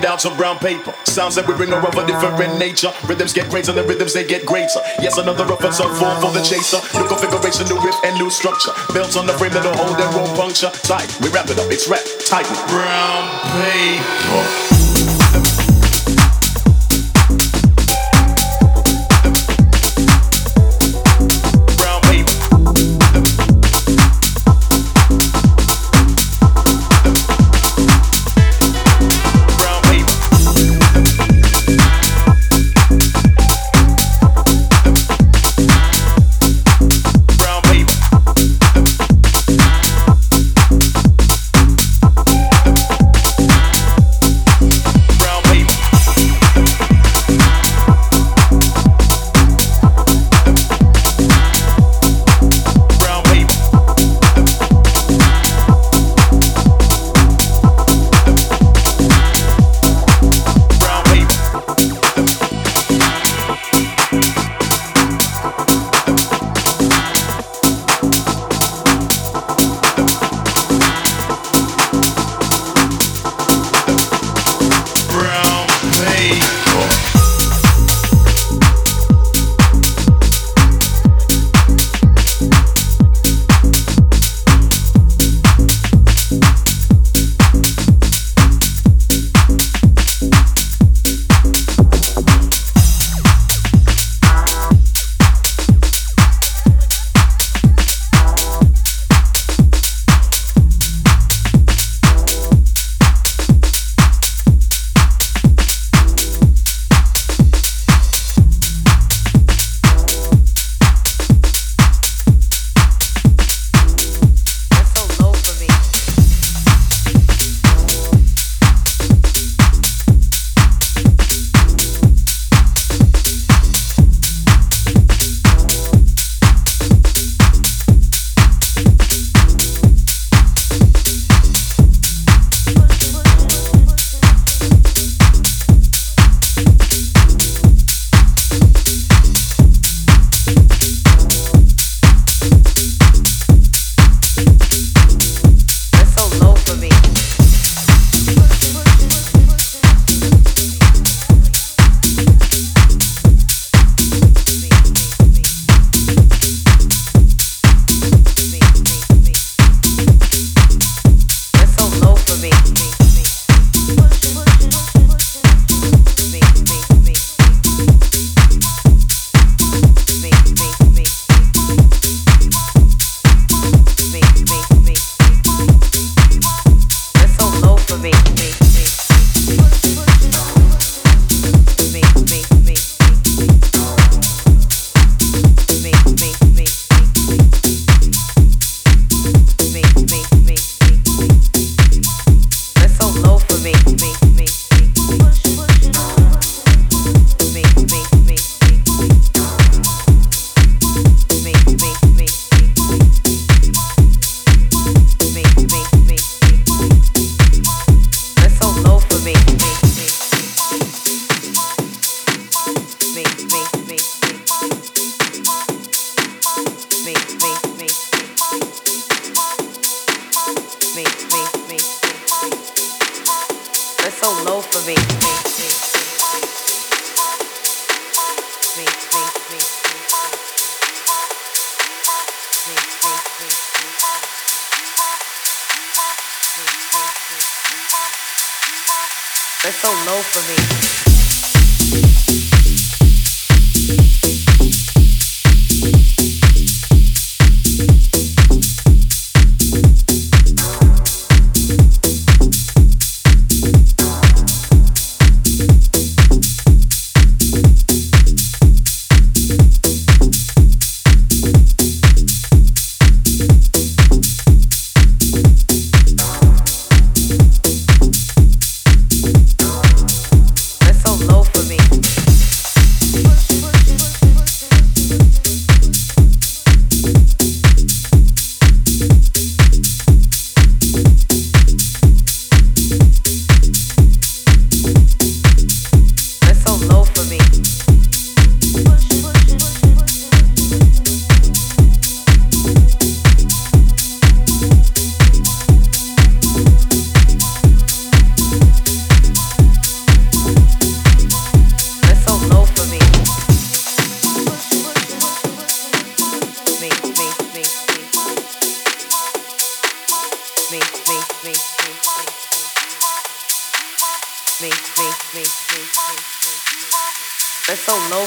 of brown paper. Sounds that we bring are of a different nature. Rhythms get greater, the rhythms they get greater. Yes, another reference of form for the chaser. New configuration, new riff and new structure. Built on the frame that'll hold and won't puncture. Tight, we wrap it up, it's rap, tight. Brown paper.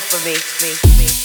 for me, me, me.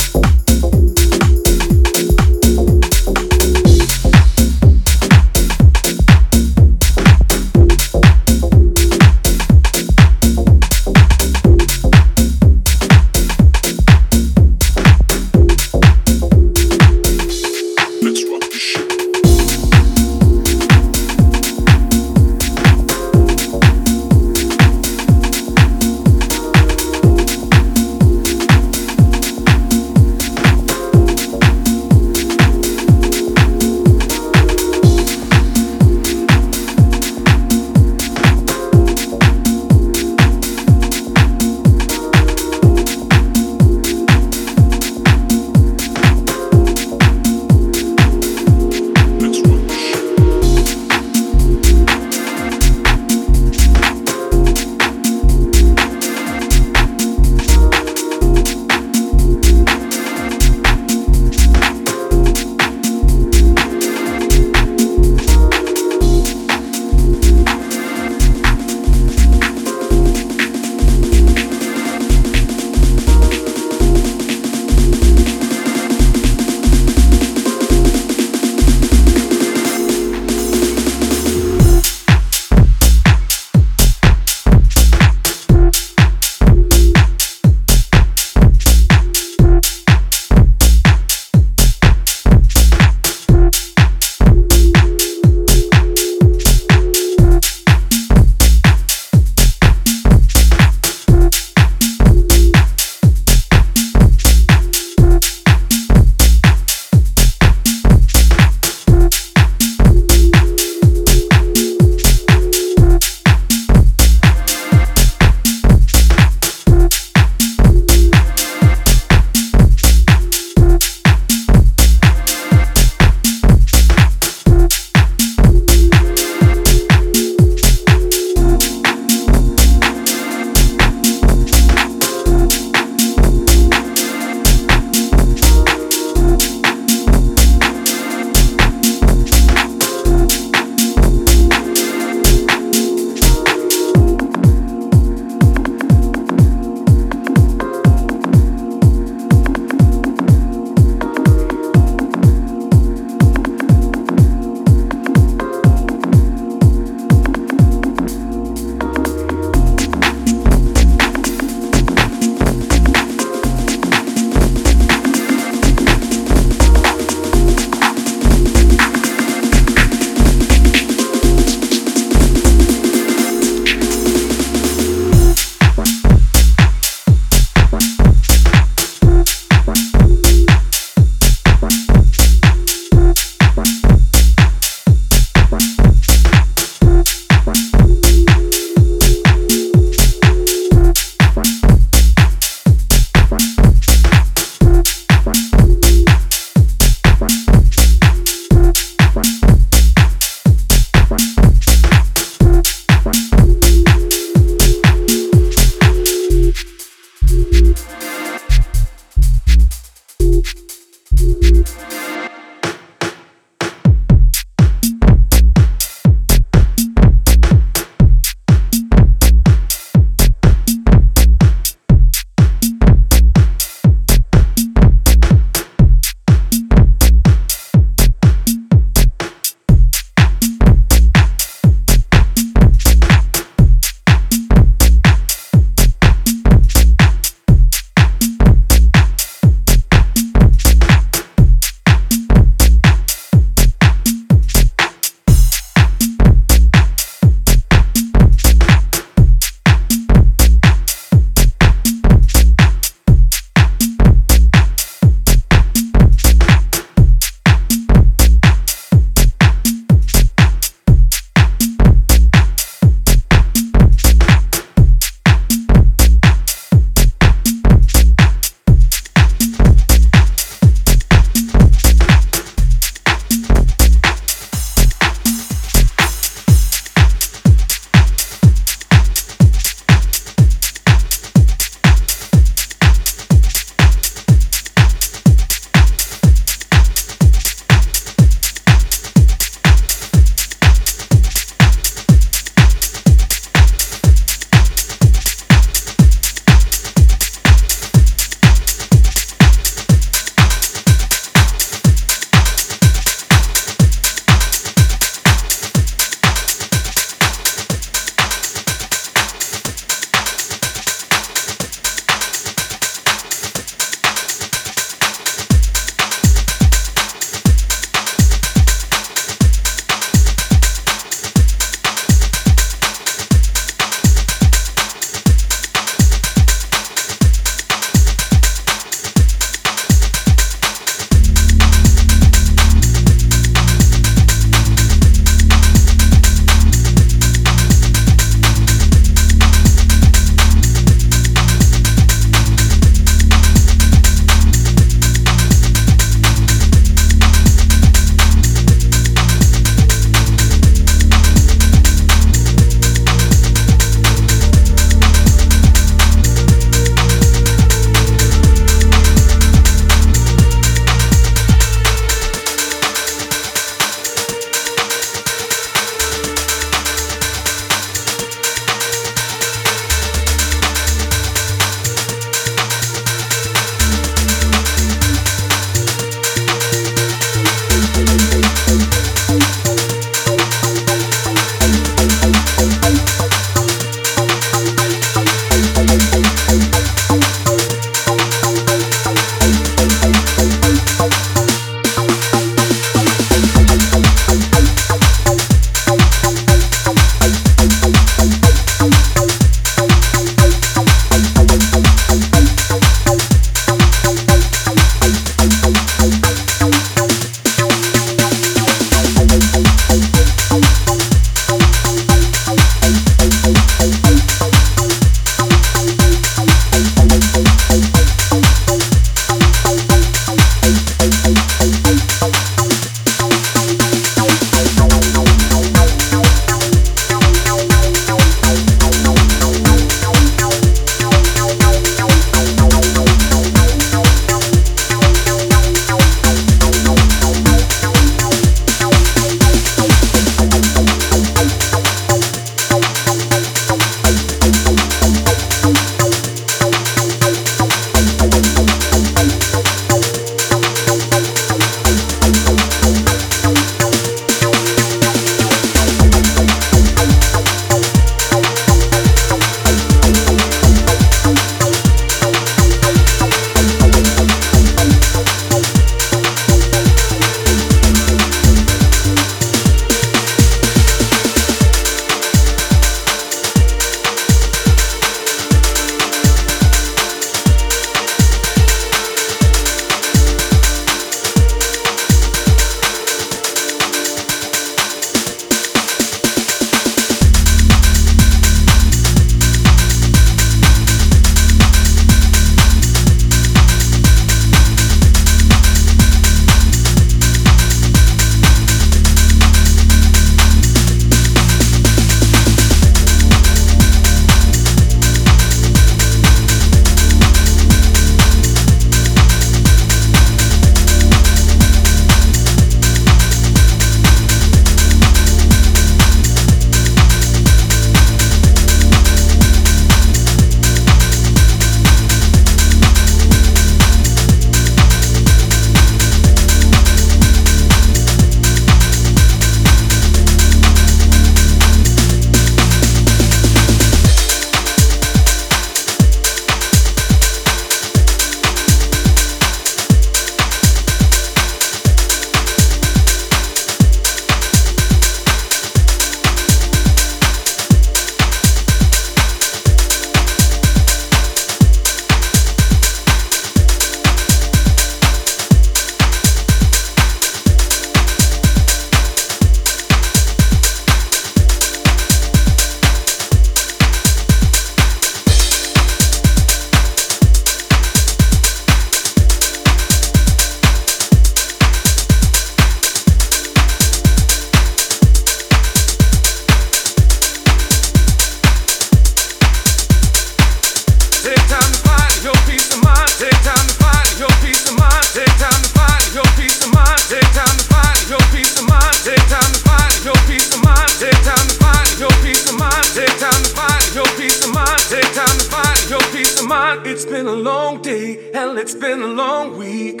Long day, hell, it's been a long week.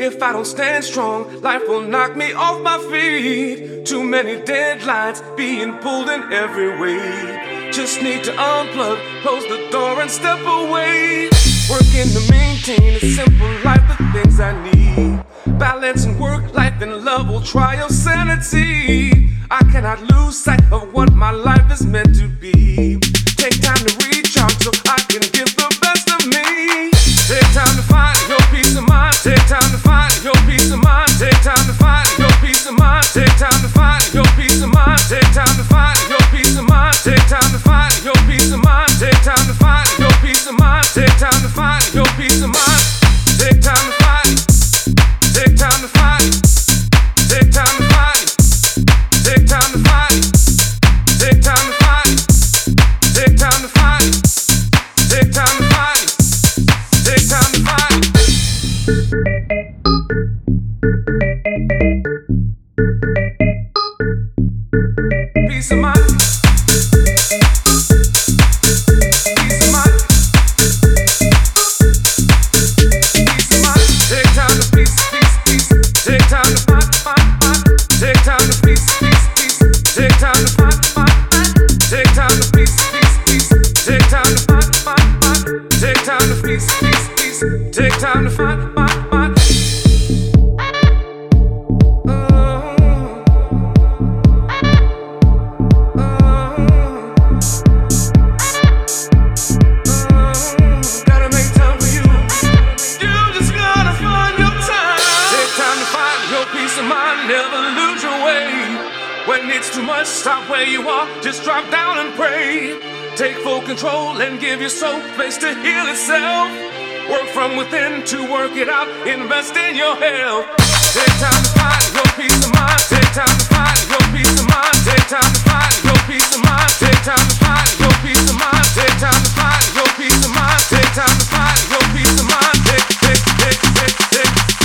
If I don't stand strong, life will knock me off my feet. Too many deadlines being pulled in every way. Just need to unplug, close the door, and step away. Working to maintain a simple life, the things I need. Balancing work, life, and love will try your sanity. I cannot lose sight of what my life is meant to be. Take time to recharge so I can give When it's too much, stop where you are. Just drop down and pray. Take full control and give your soul place to heal itself. Work from within to work it out. Invest in your health. Take time to find your peace of mind. Take time to find your peace of mind. Take time to find your peace of mind. Take time to find your peace of mind. Take time to find your peace of mind. Take time to find your peace of mind. Take, take, take, take, take.